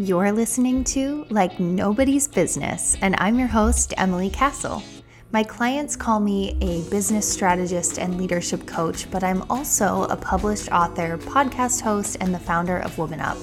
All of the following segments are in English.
You're listening to Like Nobody's Business, and I'm your host, Emily Cassel. My clients call me a business strategist and leadership coach, but I'm also a published author, podcast host, and the founder of Woman Up.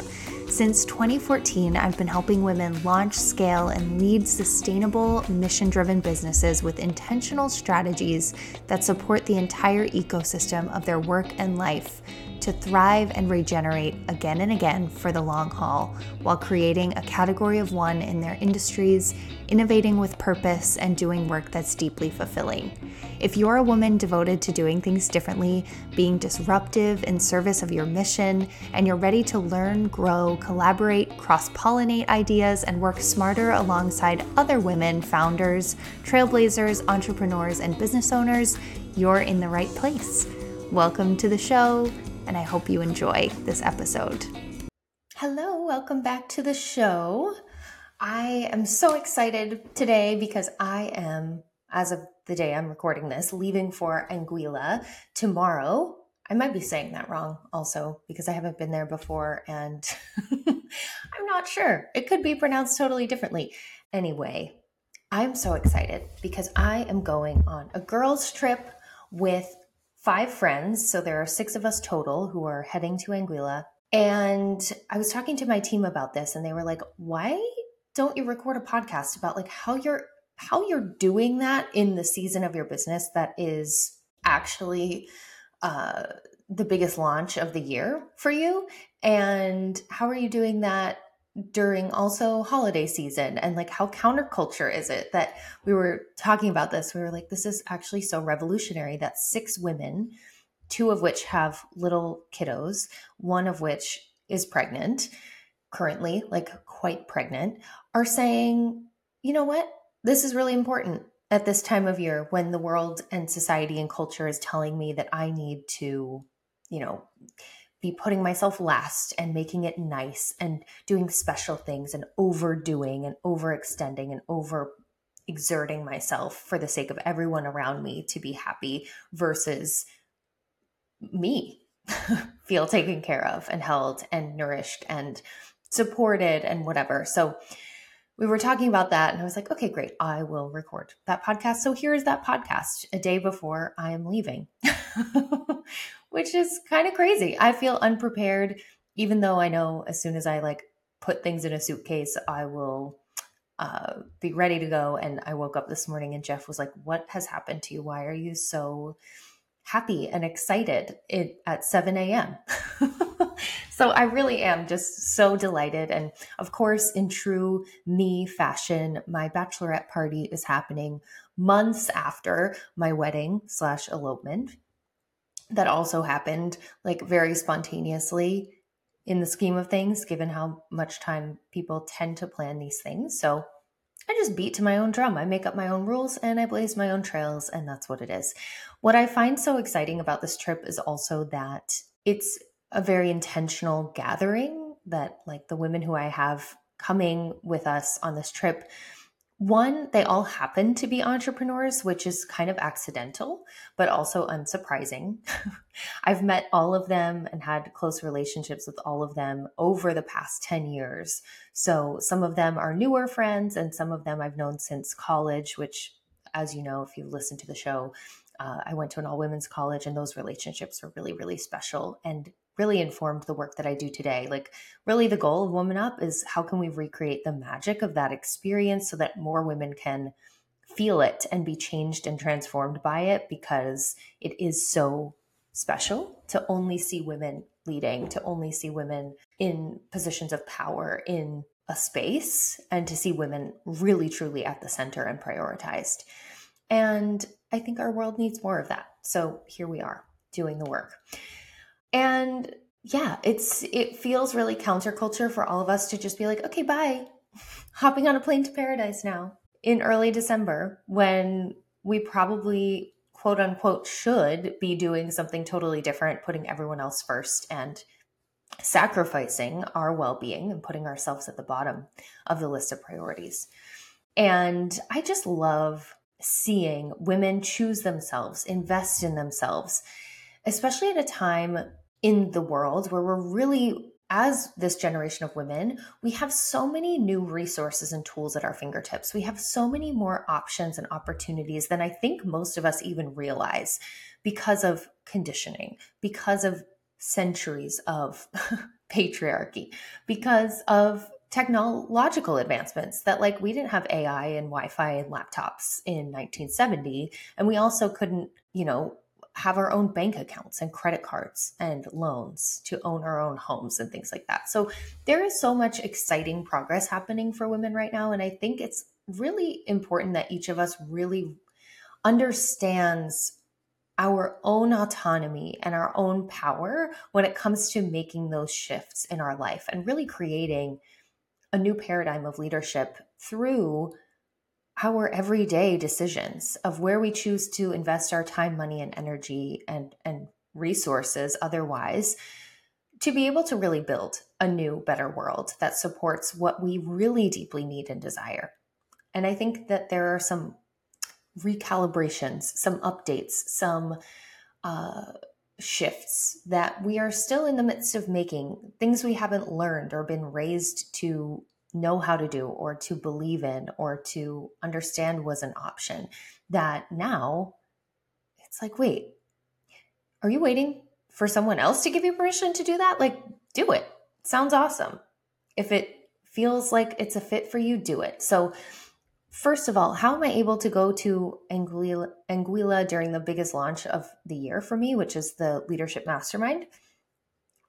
Since 2014, I've been helping women launch, scale, and lead sustainable, mission driven businesses with intentional strategies that support the entire ecosystem of their work and life to thrive and regenerate again and again for the long haul while creating a category of one in their industries, innovating with purpose, and doing work that's deeply fulfilling. If you're a woman devoted to doing things differently, being disruptive in service of your mission, and you're ready to learn, grow, collaborate, cross pollinate ideas, and work smarter alongside other women, founders, trailblazers, entrepreneurs, and business owners, you're in the right place. Welcome to the show and I hope you enjoy this episode. Hello, welcome back to the show. I am so excited today because I am, as of the day I'm recording this, leaving for Anguilla tomorrow. I might be saying that wrong also because I haven't been there before and I'm not sure. It could be pronounced totally differently. Anyway, I'm so excited because I am going on a girls' trip with five friends. So there are six of us total who are heading to Anguilla. And I was talking to my team about this and they were like, why don't you record a podcast about like how you're how you're doing that in the season of your business that is actually uh, the biggest launch of the year for you and how are you doing that during also holiday season and like how counterculture is it that we were talking about this? We were like this is actually so revolutionary that six women two of which have little kiddos one of which is pregnant currently like quite pregnant are saying you know what? This is really important at this time of year when the world and society and culture is telling me that i need to you know be putting myself last and making it nice and doing special things and overdoing and overextending and over exerting myself for the sake of everyone around me to be happy versus me feel taken care of and held and nourished and supported and whatever. So we were talking about that and I was like, okay, great. I will record that podcast. So here is that podcast a day before I am leaving. which is kind of crazy. I feel unprepared, even though I know as soon as I like put things in a suitcase, I will uh, be ready to go. And I woke up this morning and Jeff was like, What has happened to you? Why are you so happy and excited at 7 a.m.? so I really am just so delighted. And of course, in true me fashion, my bachelorette party is happening months after my wedding slash elopement that also happened like very spontaneously in the scheme of things, given how much time people tend to plan these things. So I just beat to my own drum. I make up my own rules and I blaze my own trails, and that's what it is. What I find so exciting about this trip is also that it's a very intentional gathering that, like, the women who I have coming with us on this trip one, they all happen to be entrepreneurs, which is kind of accidental, but also unsurprising. I've met all of them and had close relationships with all of them over the past 10 years. So some of them are newer friends, and some of them I've known since college, which, as you know, if you listen to the show, uh, I went to an all women's college, and those relationships are really, really special. And really informed the work that I do today. Like, really, the goal of Woman Up is how can we recreate the magic of that experience so that more women can feel it and be changed and transformed by it because it is so special to only see women leading, to only see women in positions of power in a space, and to see women really truly at the center and prioritized. And I think our world needs more of that. So here we are doing the work. And yeah, it's it feels really counterculture for all of us to just be like, okay, bye. Hopping on a plane to paradise now in early December when we probably quote unquote should be doing something totally different, putting everyone else first and sacrificing our well-being and putting ourselves at the bottom of the list of priorities. And I just love seeing women choose themselves, invest in themselves, especially at a time in the world where we're really as this generation of women, we have so many new resources and tools at our fingertips. We have so many more options and opportunities than I think most of us even realize because of conditioning, because of centuries of patriarchy, because of technological advancements that like we didn't have AI and Wi-Fi and laptops in 1970 and we also couldn't, you know, have our own bank accounts and credit cards and loans to own our own homes and things like that. So there is so much exciting progress happening for women right now. And I think it's really important that each of us really understands our own autonomy and our own power when it comes to making those shifts in our life and really creating a new paradigm of leadership through our everyday decisions of where we choose to invest our time, money, and energy and, and resources otherwise to be able to really build a new, better world that supports what we really deeply need and desire. And I think that there are some recalibrations, some updates, some uh, shifts that we are still in the midst of making, things we haven't learned or been raised to know how to do or to believe in or to understand was an option that now it's like wait are you waiting for someone else to give you permission to do that? Like do it. Sounds awesome. If it feels like it's a fit for you do it. So first of all how am i able to go to anguilla, anguilla during the biggest launch of the year for me which is the leadership mastermind?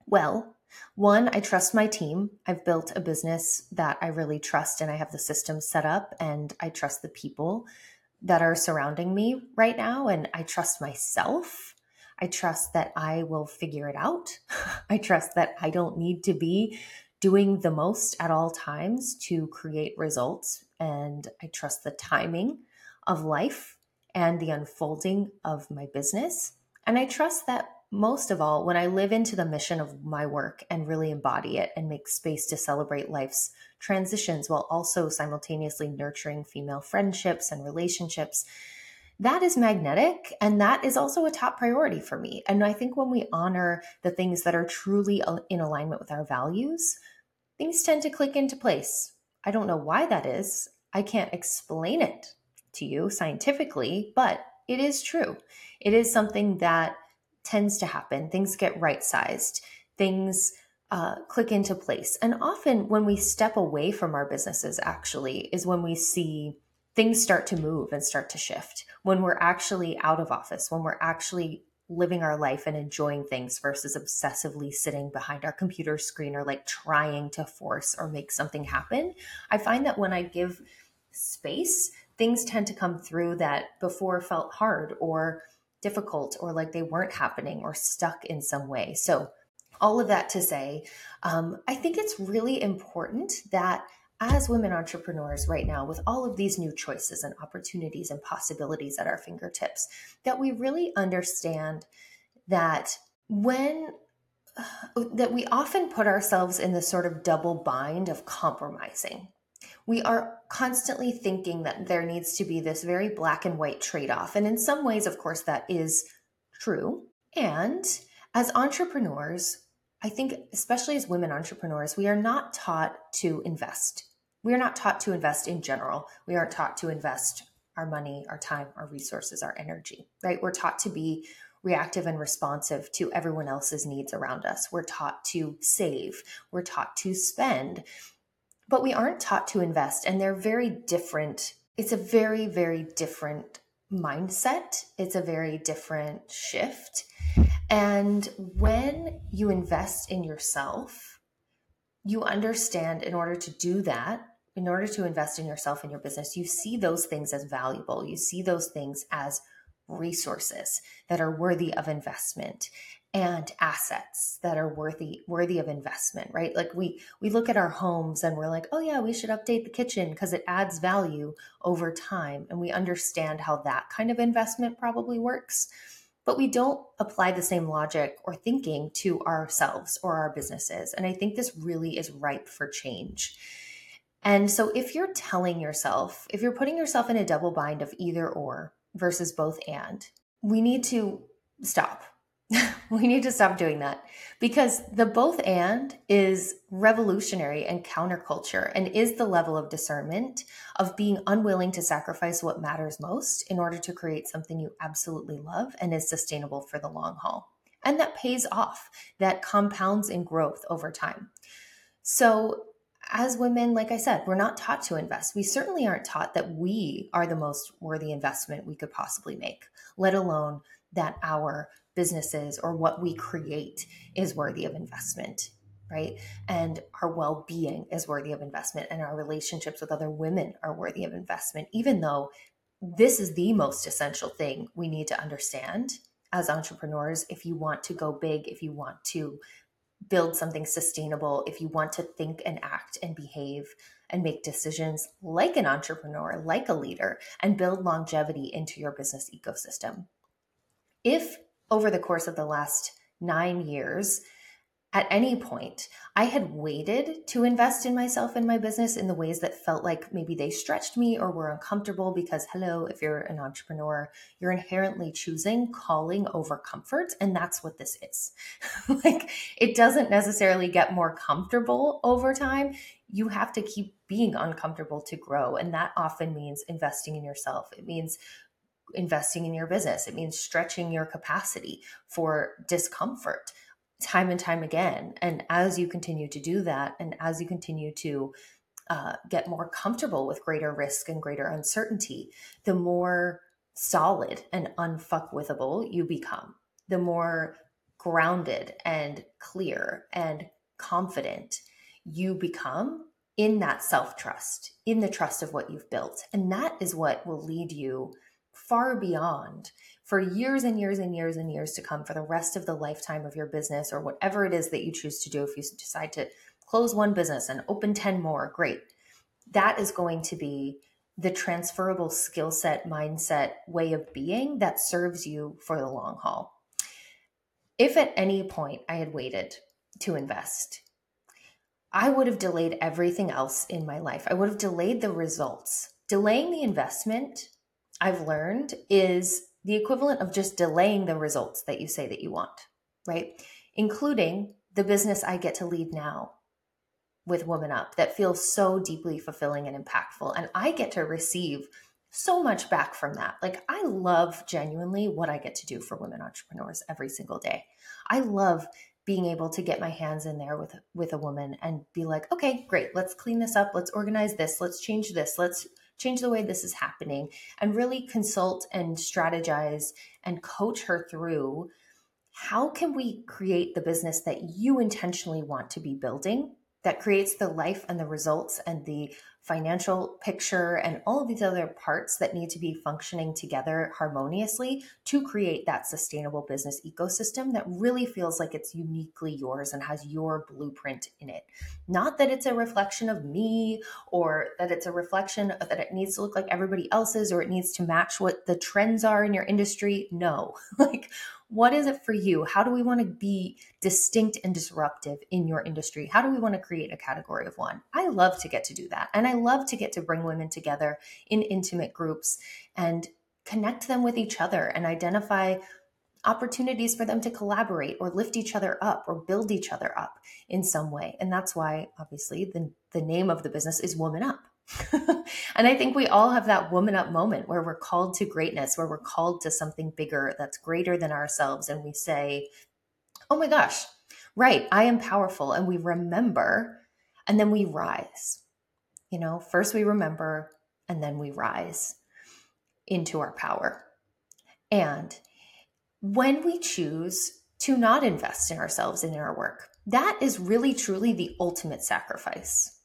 Well one, I trust my team. I've built a business that I really trust and I have the system set up and I trust the people that are surrounding me right now and I trust myself. I trust that I will figure it out. I trust that I don't need to be doing the most at all times to create results. And I trust the timing of life and the unfolding of my business. And I trust that most of all, when I live into the mission of my work and really embody it and make space to celebrate life's transitions while also simultaneously nurturing female friendships and relationships, that is magnetic. And that is also a top priority for me. And I think when we honor the things that are truly in alignment with our values, things tend to click into place. I don't know why that is. I can't explain it to you scientifically, but it is true. It is something that tends to happen. Things get right sized, things uh, click into place. And often, when we step away from our businesses, actually, is when we see things start to move and start to shift. When we're actually out of office, when we're actually living our life and enjoying things versus obsessively sitting behind our computer screen or like trying to force or make something happen. I find that when I give space, things tend to come through that before felt hard or difficult or like they weren't happening or stuck in some way. So, all of that to say, um, I think it's really important that as women entrepreneurs right now, with all of these new choices and opportunities and possibilities at our fingertips, that we really understand that when that we often put ourselves in this sort of double bind of compromising we are constantly thinking that there needs to be this very black and white trade off. And in some ways, of course, that is true. And as entrepreneurs, I think, especially as women entrepreneurs, we are not taught to invest. We are not taught to invest in general. We aren't taught to invest our money, our time, our resources, our energy, right? We're taught to be reactive and responsive to everyone else's needs around us. We're taught to save. We're taught to spend but we aren't taught to invest and they're very different. It's a very very different mindset. It's a very different shift. And when you invest in yourself you understand in order to do that in order to invest in yourself and your business you see those things as valuable. You see those things as resources that are worthy of investment and assets that are worthy worthy of investment right? Like we we look at our homes and we're like oh yeah we should update the kitchen because it adds value over time. And we understand how that kind of investment probably works. But we don't apply the same logic or thinking to ourselves or our businesses. And i think this really is ripe for change. And so if you're telling yourself if you're putting yourself in a double bind of either or versus both and we need to stop we need to stop doing that because the both and is revolutionary and counterculture and is the level of discernment of being unwilling to sacrifice what matters most in order to create something you absolutely love and is sustainable for the long haul. And that pays off, that compounds in growth over time. So, as women, like I said, we're not taught to invest. We certainly aren't taught that we are the most worthy investment we could possibly make, let alone that our businesses or what we create is worthy of investment right? And our well-being is worthy of investment and our relationships with other women are worthy of investment even though this is the most essential thing we need to understand as entrepreneurs. If you want to go big if you want to build something sustainable if you want to think and act and behave and make decisions like an entrepreneur like a leader and build longevity into your business ecosystem. If over the course of the last nine years, at any point, I had waited to invest in myself and my business in the ways that felt like maybe they stretched me or were uncomfortable. Because, hello, if you're an entrepreneur, you're inherently choosing calling over comfort. And that's what this is. like, it doesn't necessarily get more comfortable over time. You have to keep being uncomfortable to grow. And that often means investing in yourself. It means investing in your business. It means stretching your capacity for discomfort time and time again. And as you continue to do that, and as you continue to uh, get more comfortable with greater risk and greater uncertainty, the more solid and unfuckwithable you become, the more grounded and clear and confident you become in that self trust, in the trust of what you've built. And that is what will lead you far beyond for years and years and years and years to come for the rest of the lifetime of your business or whatever it is that you choose to do. If you decide to close one business and open 10 more, great. That is going to be the transferable skill set, mindset, way of being that serves you for the long haul. If at any point I had waited to invest, I would have delayed everything else in my life. I would have delayed the results. Delaying the investment I've learned is the equivalent of just delaying the results that you say that you want, right? Including the business I get to lead now with Woman Up that feels so deeply fulfilling and impactful. And I get to receive so much back from that. Like, I love genuinely what I get to do for women entrepreneurs every single day. I love being able to get my hands in there with with a woman and be like okay great let's clean this up let's organize this let's change this let's change the way this is happening, and really consult and strategize and coach her through how can we create the business that you intentionally want to be building that creates the life and the results and the financial picture and all of these other parts that need to be functioning together harmoniously to create that sustainable business ecosystem that really feels like it's uniquely yours and has your blueprint in it. Not that it's a reflection of me or that it's a reflection that it needs to look like everybody else's or it needs to match what the trends are in your industry. No, like what is it for you? How do we want to be distinct and disruptive in your industry? How do we want to create a category of one? I love to get to do that. And I love to get to bring women together in intimate groups and connect them with each other and identify opportunities for them to collaborate or lift each other up or build each other up in some way. And that's why, obviously, the, the name of the business is Woman Up. and I think we all have that woman up moment where we're called to greatness, where we're called to something bigger that's greater than ourselves. And we say, oh my gosh, right, I am powerful. And we remember and then we rise. You know, first we remember and then we rise into our power. And when we choose to not invest in ourselves and in our work, that is really truly the ultimate sacrifice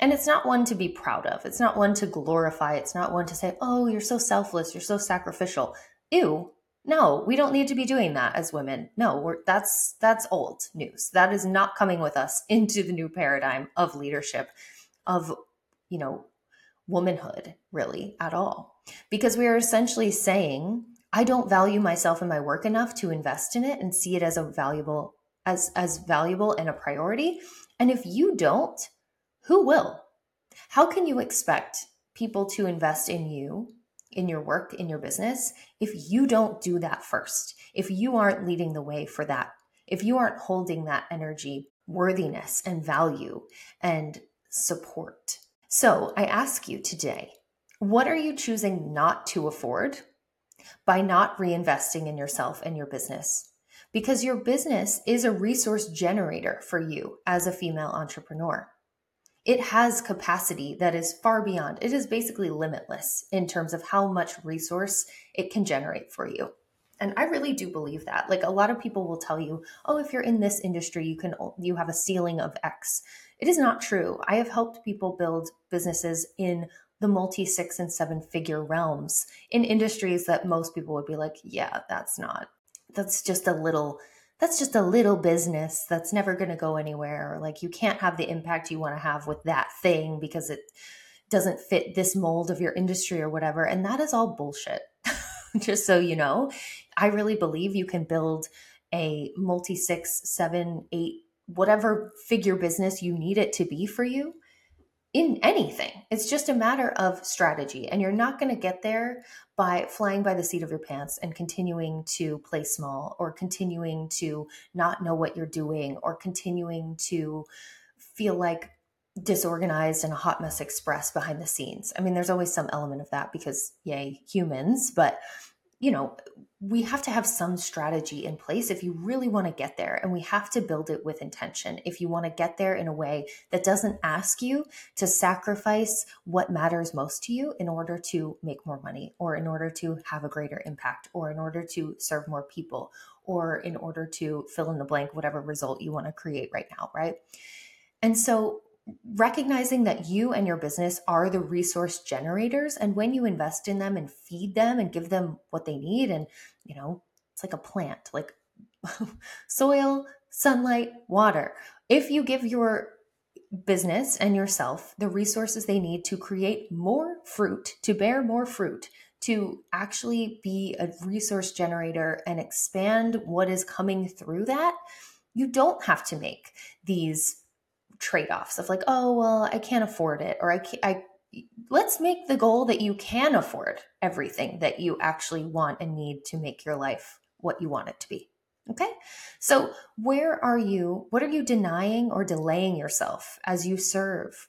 and it's not one to be proud of. It's not one to glorify. It's not one to say, oh, you're so selfless. You're so sacrificial. Ew. No, we don't need to be doing that as women. No, that's that's old news. That is not coming with us into the new paradigm of leadership, of you know, womanhood, really at all. Because we are essentially saying, I don't value myself and my work enough to invest in it and see it as a valuable as as valuable and a priority. And if you don't, who will? How can you expect people to invest in you in your work, in your business, if you don't do that first, if you aren't leading the way for that, if you aren't holding that energy, worthiness, and value and support. So I ask you today, what are you choosing not to afford by not reinvesting in yourself and your business? Because your business is a resource generator for you as a female entrepreneur it has capacity that is far beyond, it is basically limitless in terms of how much resource it can generate for you. And I really do believe that. Like a lot of people will tell you, "Oh, if you're in this industry, you can you have a ceiling of X." It is not true. I have helped people build businesses in the multi six and seven figure realms in industries that most people would be like, "Yeah, that's not. That's just a little that's just a little business that's never going to go anywhere. Like you can't have the impact you want to have with that thing because it doesn't fit this mold of your industry or whatever. And that is all bullshit. just so you know, I really believe you can build a multi six, seven, eight, whatever figure business you need it to be for you in anything. It's just a matter of strategy. And you're not going to get there by flying by the seat of your pants and continuing to play small or continuing to not know what you're doing or continuing to feel like disorganized and a hot mess express behind the scenes. I mean, there's always some element of that because, yay, humans, but you know, we have to have some strategy in place if you really want to get there. And we have to build it with intention. If you want to get there in a way that doesn't ask you to sacrifice what matters most to you in order to make more money, or in order to have a greater impact, or in order to serve more people, or in order to fill in the blank, whatever result you want to create right now, right? And so recognizing that you and your business are the resource generators and when you invest in them and feed them and give them what they need and you know it's like a plant like soil sunlight water. If you give your business and yourself the resources they need to create more fruit to bear more fruit to actually be a resource generator and expand what is coming through that you don't have to make these trade-offs of like oh well i can't afford it or i can't i let's make the goal that you can afford everything that you actually want and need to make your life what you want it to be. Okay? So where are you what are you denying or delaying yourself as you serve?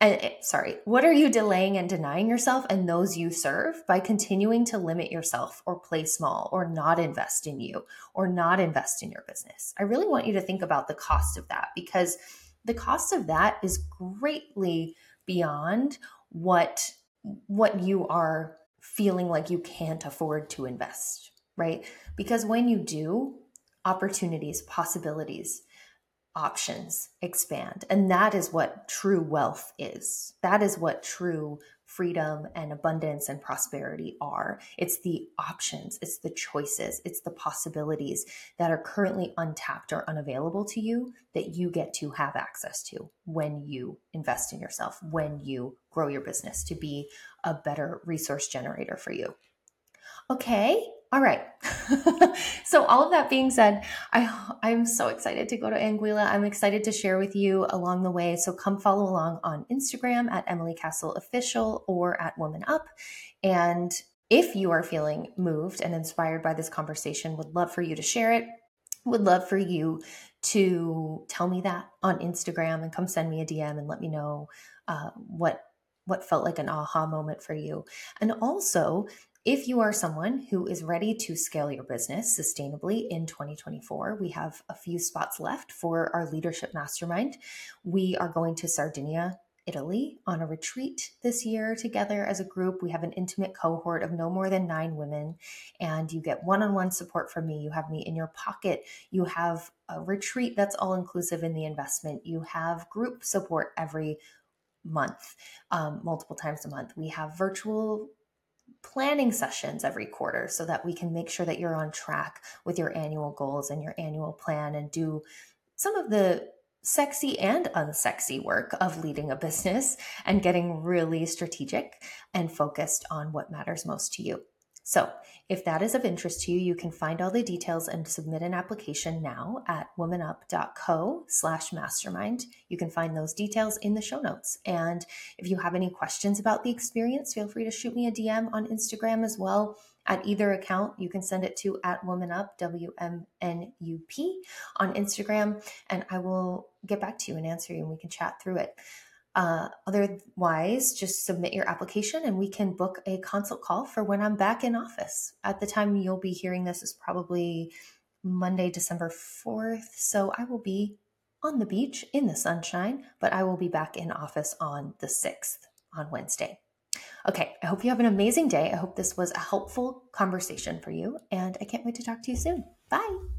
And eh, sorry what are you delaying and denying yourself and those you serve by continuing to limit yourself or play small or not invest in you or not invest in your business? I really want you to think about the cost of that because the cost of that is greatly beyond what what you are feeling like you can't afford to invest, right? Because when you do, opportunities, possibilities, options expand. And that is what true wealth is. That is what true freedom and abundance and prosperity are. It's the options, it's the choices, it's the possibilities that are currently untapped or unavailable to you that you get to have access to when you invest in yourself, when you grow your business to be a better resource generator for you. Okay, all right. so all of that being said, I I'm so excited to go to Anguilla. I'm excited to share with you along the way. So come follow along on Instagram at Emily Cassel Official or at Woman Up. And if you are feeling moved and inspired by this conversation, would love for you to share it. Would love for you to tell me that on Instagram and come send me a DM and let me know uh, what what felt like an aha moment for you. And also, if you are someone who is ready to scale your business sustainably in 2024, we have a few spots left for our leadership mastermind. We are going to Sardinia, Italy on a retreat this year together as a group. We have an intimate cohort of no more than nine women, and you get one on one support from me. You have me in your pocket. You have a retreat that's all inclusive in the investment. You have group support every month, um, multiple times a month. We have virtual planning sessions every quarter so that we can make sure that you're on track with your annual goals and your annual plan and do some of the sexy and unsexy work of leading a business and getting really strategic and focused on what matters most to you. So, if that is of interest to you, you can find all the details and submit an application now at womanup.co slash mastermind. You can find those details in the show notes. And if you have any questions about the experience, feel free to shoot me a DM on Instagram as well. At either account, you can send it to at womanup, W M N U P, on Instagram, and I will get back to you and answer you, and we can chat through it. Uh, otherwise, just submit your application and we can book a consult call for when I'm back in office. At the time you'll be hearing this is probably Monday, December 4th. So I will be on the beach in the sunshine, but I will be back in office on the 6th on Wednesday. Okay, I hope you have an amazing day. I hope this was a helpful conversation for you, and I can't wait to talk to you soon. Bye.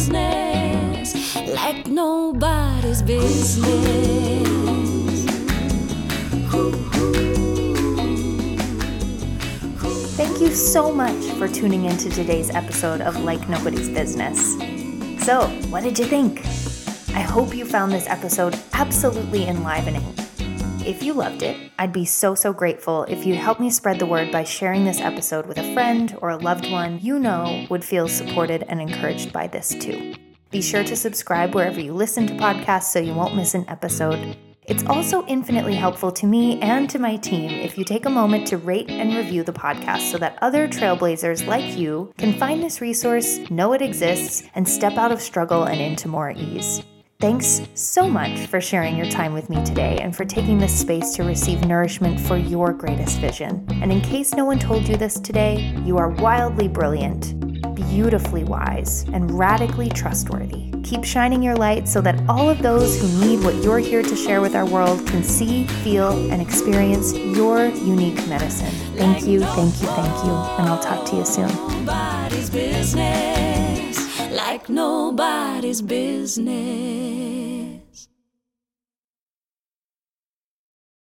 Business, like nobody's business. Thank you so much for tuning in to today's episode of Like Nobody's Business. So, what did you think? I hope you found this episode absolutely enlivening. If you loved it, I'd be so, so grateful if you'd help me spread the word by sharing this episode with a friend or a loved one you know would feel supported and encouraged by this too. Be sure to subscribe wherever you listen to podcasts so you won't miss an episode. It's also infinitely helpful to me and to my team if you take a moment to rate and review the podcast so that other trailblazers like you can find this resource, know it exists, and step out of struggle and into more ease. Thanks so much for sharing your time with me today and for taking this space to receive nourishment for your greatest vision. And in case no one told you this today, you are wildly brilliant, beautifully wise, and radically trustworthy. Keep shining your light so that all of those who need what you're here to share with our world can see, feel, and experience your unique medicine. Thank you, thank you, thank you, and I'll talk to you soon. Like nobody's business.